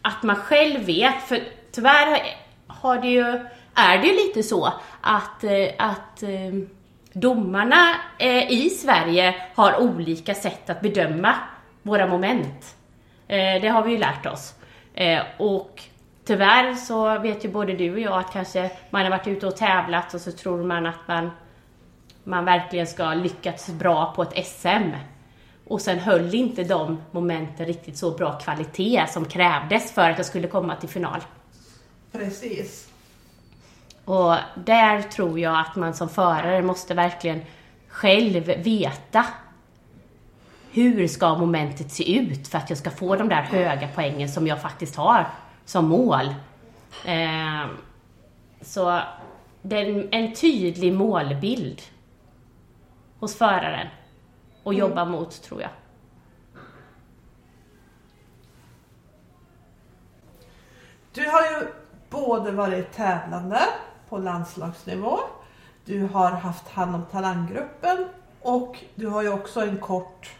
att man själv vet, för tyvärr har det ju, är det ju lite så att, eh, att eh, domarna eh, i Sverige har olika sätt att bedöma våra moment. Eh, det har vi ju lärt oss. Eh, och tyvärr så vet ju både du och jag att kanske man har varit ute och tävlat och så tror man att man, man verkligen ska lyckats bra på ett SM. Och sen höll inte de momenten riktigt så bra kvalitet som krävdes för att jag skulle komma till final. Precis. Och där tror jag att man som förare måste verkligen själv veta hur ska momentet se ut för att jag ska få de där höga poängen som jag faktiskt har som mål. Eh, så det är en tydlig målbild hos föraren att mm. jobba mot, tror jag. Du har ju både varit tävlande på landslagsnivå, du har haft hand om talanggruppen och du har ju också en kort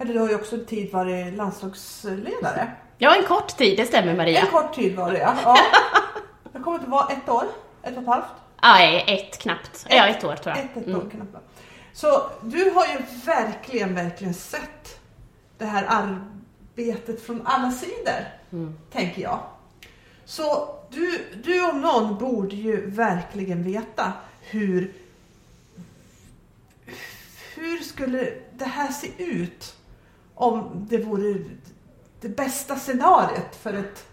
eller du har ju också en tid varit landslagsledare. Ja, en kort tid, det stämmer Maria. En kort tid var det ja. ja. Jag kommer inte vara ett år, ett och ett halvt. Nej, ett knappt. Ett, ja, ett år tror jag. Ett, ett år mm. knappt. Så du har ju verkligen, verkligen sett det här arbetet från alla sidor, mm. tänker jag. Så du, du om någon borde ju verkligen veta hur hur skulle det här se ut om det vore det bästa scenariet för ett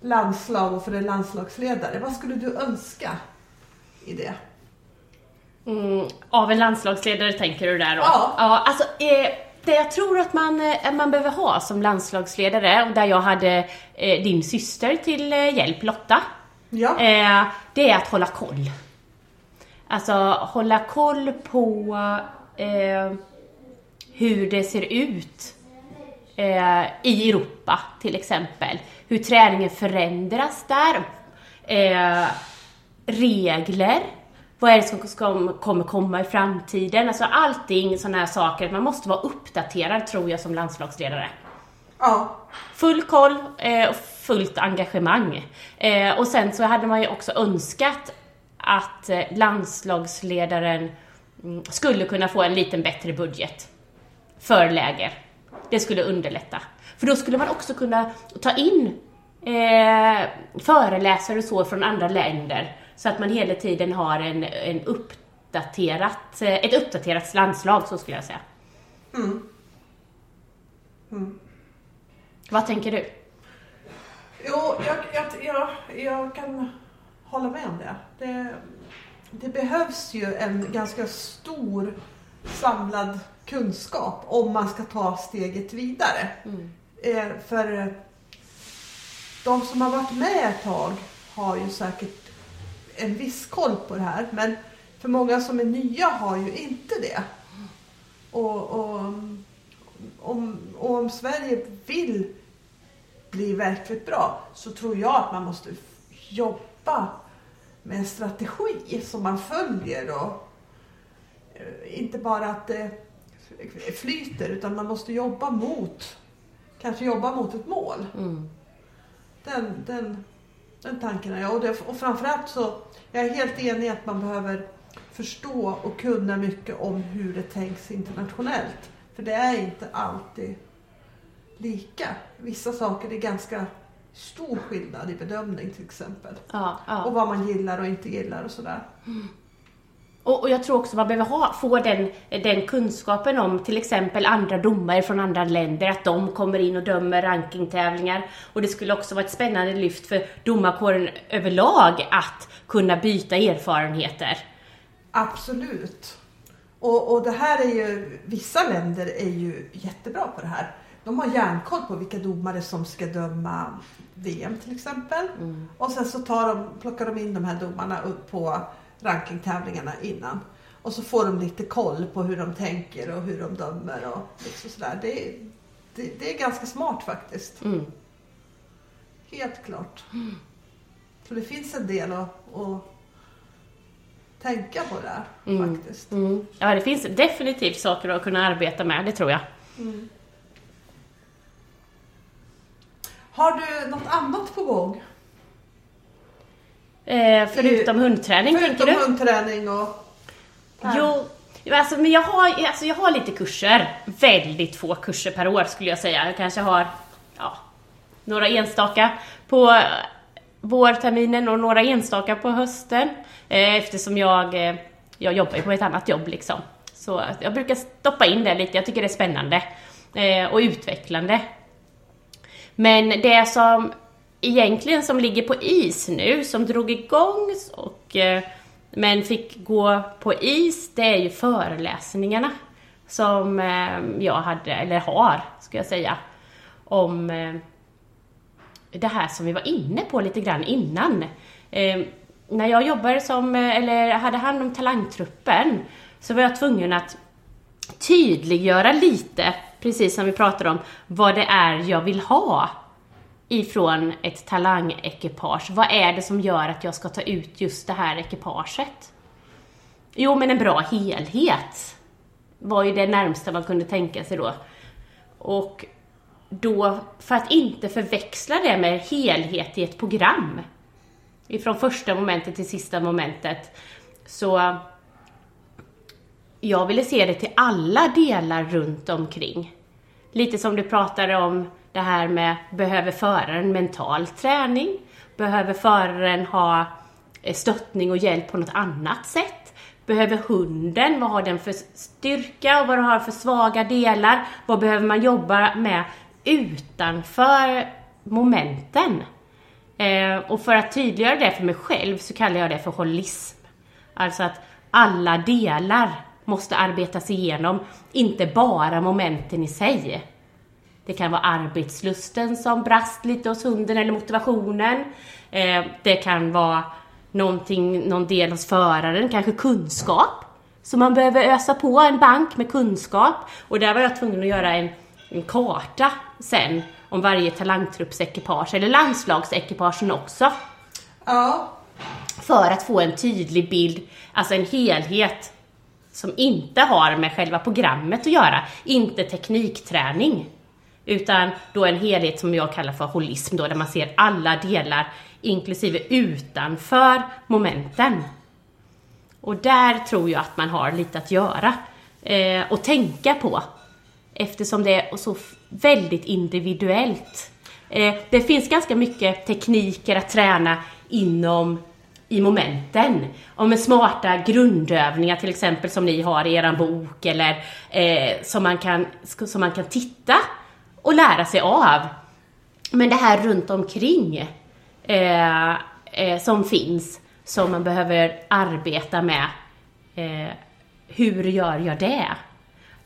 landslag och för en landslagsledare. Vad skulle du önska i det? Mm, av en landslagsledare tänker du där då? Ja. ja alltså, eh, det jag tror att man, eh, man behöver ha som landslagsledare, och där jag hade eh, din syster till eh, hjälp, Lotta, ja. Eh, det är att hålla koll. Alltså hålla koll på eh, hur det ser ut i Europa till exempel. Hur träningen förändras där. Regler. Vad är det som ska, kommer komma i framtiden? Alltså allting sådana här saker. Man måste vara uppdaterad tror jag som landslagsledare. Ja. Full koll eh, och fullt engagemang. Eh, och sen så hade man ju också önskat att eh, landslagsledaren mm, skulle kunna få en liten bättre budget för läger. Det skulle underlätta. För då skulle man också kunna ta in eh, föreläsare och så från andra länder så att man hela tiden har en, en uppdaterat, eh, ett uppdaterat landslag, så skulle jag säga. Mm. Mm. Vad tänker du? Jo, jag, jag, jag, jag kan hålla med om det. det. Det behövs ju en ganska stor samlad kunskap om man ska ta steget vidare. Mm. Eh, för de som har varit med ett tag har ju säkert en viss koll på det här. Men för många som är nya har ju inte det. Och, och, om, och om Sverige vill bli verkligt bra så tror jag att man måste jobba med en strategi som man följer och eh, inte bara att det flyter utan man måste jobba mot, kanske jobba mot ett mål. Mm. Den, den, den tanken har jag. Och, det, och framförallt så, jag är helt enig att man behöver förstå och kunna mycket om hur det tänks internationellt. För det är inte alltid lika. Vissa saker är ganska stor skillnad i bedömning till exempel. Ja, ja. Och vad man gillar och inte gillar och sådär. Och, och jag tror också man behöver ha, få den, den kunskapen om till exempel andra domare från andra länder, att de kommer in och dömer rankingtävlingar. Och det skulle också vara ett spännande lyft för domarkåren överlag att kunna byta erfarenheter. Absolut. Och, och det här är ju, vissa länder är ju jättebra på det här. De har järnkoll på vilka domare som ska döma VM till exempel. Mm. Och sen så tar de, plockar de in de här domarna upp på rankingtävlingarna innan. Och så får de lite koll på hur de tänker och hur de dömer och liksom sådär. Det, det, det är ganska smart faktiskt. Mm. Helt klart. Så det finns en del att, att tänka på där Mm. faktiskt. Mm. Ja, det finns definitivt saker att kunna arbeta med, det tror jag. Har du något annat på gång? Eh, förutom hundträning, tänker Förutom du? hundträning och... Jo, alltså, men jag har, alltså, jag har lite kurser. Väldigt få kurser per år skulle jag säga. Jag kanske har ja, några enstaka på vårterminen och några enstaka på hösten. Eh, eftersom jag, eh, jag jobbar ju på ett annat jobb liksom. Så jag brukar stoppa in det lite. Jag tycker det är spännande eh, och utvecklande. Men det som egentligen som ligger på is nu, som drog igång och eh, men fick gå på is, det är ju föreläsningarna som eh, jag hade, eller har, ska jag säga, om eh, det här som vi var inne på lite grann innan. När jag jobbade som, eller hade hand om talangtruppen, så var jag tvungen att tydliggöra lite, precis som vi pratade om, vad det är jag vill ha ifrån ett talangekipage. Vad är det som gör att jag ska ta ut just det här ekipaget? Jo, men en bra helhet var ju det närmsta man kunde tänka sig då. Och då, för att inte förväxla det med helhet i ett program, ifrån första momentet till sista momentet, så jag ville se det till alla delar runt omkring. Lite som du pratade om det här med, behöver föraren mental träning? Behöver föraren ha eh, stöttning och hjälp på något annat sätt? Behöver hunden, vad har den för styrka och vad har den för svaga delar? Vad behöver man jobba med utanför momenten? Eh, och för att tydliggöra det för mig själv så kallar jag det för holism. Alltså att alla delar måste arbetas igenom, inte bara momenten i sig. Det kan vara arbetslusten som brast lite hos hunden eller motivationen. Eh, det kan vara någonting, någon del hos föraren, kanske kunskap. Så man behöver ösa på en bank med kunskap. Och där var jag tvungen att göra en, en karta sen om varje talangtruppsekipage, eller landslagsekipagen också. Ja, För att få en tydlig bild, alltså en helhet som inte har med själva programmet att göra, inte teknikträning. Utan då en helhet som jag kallar för holism då, där man ser alla delar inklusive utanför momenten. Och där tror jag att man har lite att göra eh, och tänka på. Eftersom det är så väldigt individuellt. Eh, det finns ganska mycket tekniker att träna inom i momenten. Om med smarta grundövningar till exempel som ni har i er bok eller eh, som, man kan, som man kan titta och lära sig av. Men det här runt omkring eh, eh, som finns, som man behöver arbeta med. Eh, hur gör jag det?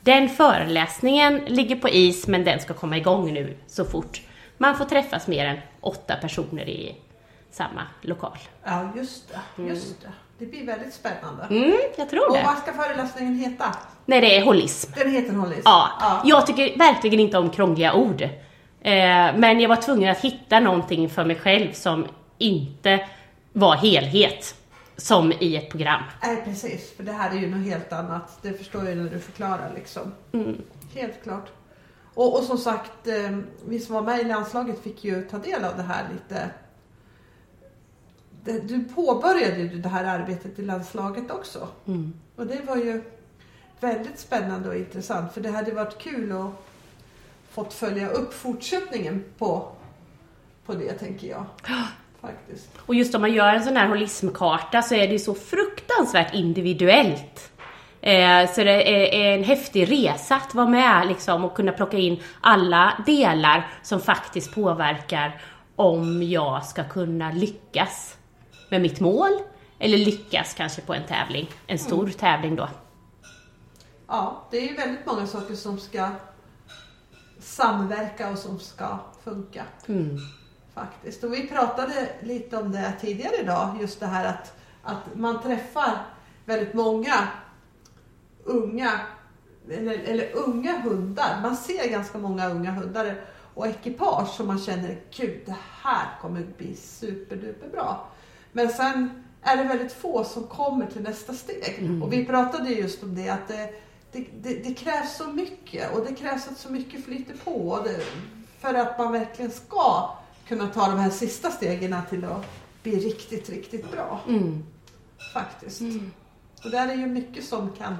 Den föreläsningen ligger på is, men den ska komma igång nu så fort man får träffas mer än åtta personer i samma lokal. Ja, just det. Just det. Det blir väldigt spännande. Mm, jag tror Och det. vad ska föreläsningen heta? Nej, det är holism. Den heter Hollis. Ja, ja. jag tycker verkligen inte om krångliga ord. Eh, men jag var tvungen att hitta någonting för mig själv som inte var helhet, som i ett program. Nej, precis. För det här är ju något helt annat. Det förstår jag när du förklarar liksom. Mm. Helt klart. Och, och som sagt, eh, vi som var med i landslaget fick ju ta del av det här lite. Det, du påbörjade ju det här arbetet i landslaget också. Mm. Och det var ju väldigt spännande och intressant. För det hade varit kul att fått följa upp fortsättningen på, på det, tänker jag. Faktiskt. Och just om man gör en sån här holismkarta så är det ju så fruktansvärt individuellt. Eh, så det är, är en häftig resa att vara med liksom och kunna plocka in alla delar som faktiskt påverkar om jag ska kunna lyckas med mitt mål eller lyckas kanske på en tävling, en stor tävling då. Ja, det är ju väldigt många saker som ska samverka och som ska funka. Mm. Faktiskt. Och vi pratade lite om det tidigare idag, just det här att, att man träffar väldigt många unga, eller, eller unga hundar. Man ser ganska många unga hundar och ekipage som man känner, gud det här kommer bli superduper bra. Men sen är det väldigt få som kommer till nästa steg. Mm. Och vi pratade just om det att det, det, det, det krävs så mycket och det krävs att så mycket flyter på för att man verkligen ska kunna ta de här sista stegen till att bli riktigt, riktigt bra. Mm. Faktiskt. Och där är ju mycket som kan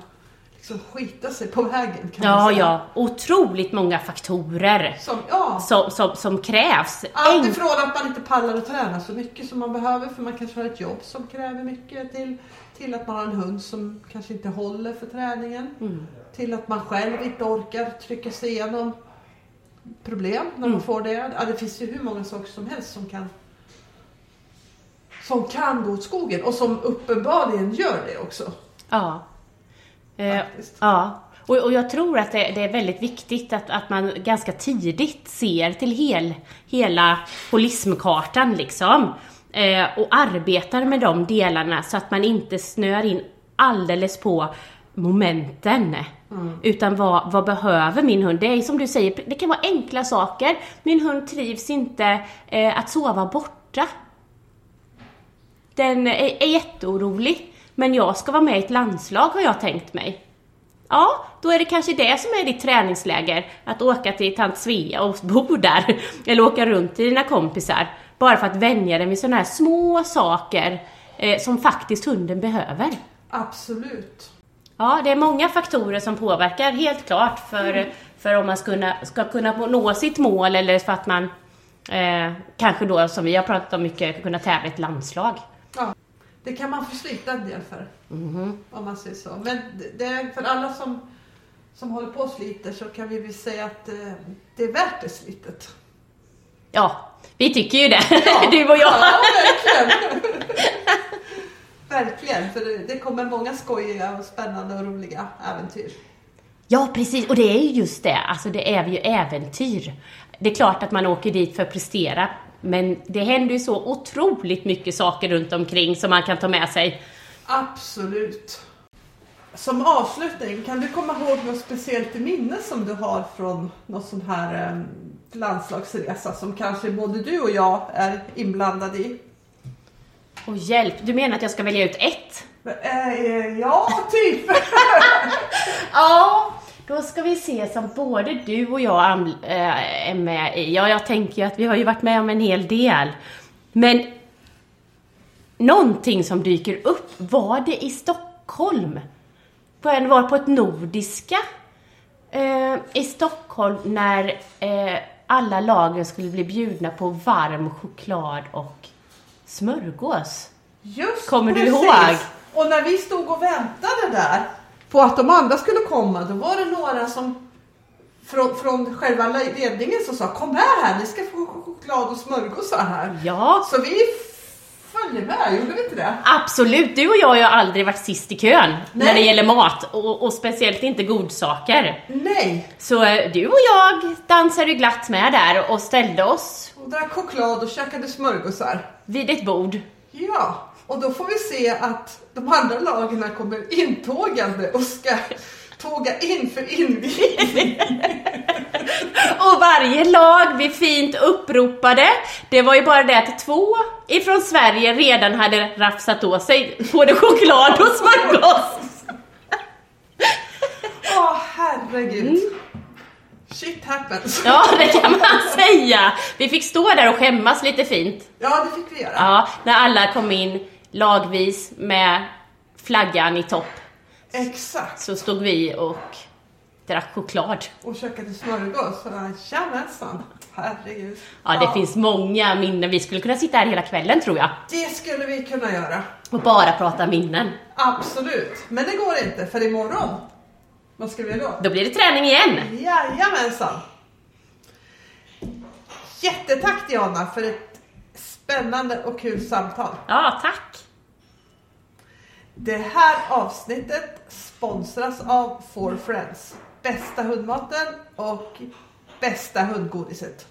liksom skita sig på vägen kan Ja, man säga. ja, otroligt många faktorer Som, ja. som, som, som krävs. Allt En- ifrån att man inte pallar att träna så mycket som man behöver för man kanske har ett jobb som kräver mycket till, till att man har en hund som kanske inte håller för träningen. Mm. Till att man själv inte orkar trycka sig igenom problem när man Mm. får det. Ja, det finns ju hur många saker som helst som kan som kan gå åt skogen och som uppenbarligen gör det också. Ja. Eh, Faktiskt. ja. Och, och jag tror att det, det är väldigt viktigt att, att man ganska tidigt ser till hel, hela holismkartan liksom. Eh, och arbetar med de delarna så att man inte snör in alldeles på momenten. Utan vad, vad behöver min hund? Det är som du säger, det kan vara enkla saker. Min hund trivs inte eh, att sova borta. Den är, är jätteorolig, men jag ska vara med i ett landslag har jag tänkt mig. Ja, då är det kanske det som är ditt träningsläger, att åka till tant Svea och bo där, eller åka runt till dina kompisar, bara för att vänja den vid sådana här små saker eh, som faktiskt hunden behöver. Absolut. Ja, det är många faktorer som påverkar, helt klart, för, för om man ska kunna, ska kunna nå sitt mål eller för att man eh, kanske då, som vi har pratat om mycket, kunna tävla i ett landslag. Ja, det kan man få slita en del för. Om man säger så. Men det- det är för alla som, som håller på och sliter så kan vi väl säga att eh, det är värt det slitet. Ja, vi tycker ju det, du och jag. Ja, verkligen. verkligen, för det, det kommer många skojiga och spännande och roliga äventyr. Ja, precis. Och det är ju just det. Alltså, det är ju äventyr. Det är klart att man åker dit för att prestera, men det händer ju så otroligt mycket saker runt omkring som man kan ta med sig. Absolut. Som avslutning, kan du komma ihåg något speciellt i minne som du har från någon sån här eh, landslagsresa som kanske både du och jag är inblandade i? Och hjälp, du menar att jag ska välja ut ett? Eh, ja, typ. Ja, då ska vi se som både du och jag äh, är med i. Ja, jag tänker ju att vi har ju varit med om en hel del. Men någonting som dyker upp, var det i Stockholm? På en, var på ett Nordiska eh, i Stockholm när eh, alla lagen skulle bli bjudna på varm choklad och smörgås. Just Kommer du precis. ihåg? Och när vi stod och väntade där på att de andra skulle komma, då var det några som från, från själva ledningen som sa kom med här, ni ska få choklad och smörgåsar här. Ja, Så vi följde med, gjorde vi inte det? absolut. Du och jag har ju aldrig varit sist i kön när Nej. det gäller mat och, och speciellt inte godsaker. Nej, Så eh, du och jag dansade glatt med där och ställde oss och drack choklad och käkade smörgåsar. vid ett bord. Ja, och då får vi se att de andra lagen kommer intågande och ska tåga in för invigning. Och varje lag blev fint uppropade. Det var ju bara det att två ifrån Sverige redan hade rafsat åt sig både choklad och smörgås. Åh herregud. Shit happens. Ja, det kan man säga. Vi fick stå där och skämmas lite fint. Ja, det fick vi göra. Ja, när alla kom in lagvis med flaggan i topp Exakt. så stod vi och drack choklad. Och käkade smörgås. Tjamensan. Herregud. Ja, det finns många minnen. Vi skulle kunna sitta här hela kvällen tror jag Det skulle vi kunna göra. och bara prata minnen. Absolut. Men det går inte, för imorgon, vad ska vi göra då? Då blir det träning igen. Jajamensan! Jättetack Diana för ett spännande och kul samtal. Ja, tack. Det här avsnittet sponsras av Four Friends. Bästa hundmaten och bästa hundgodiset.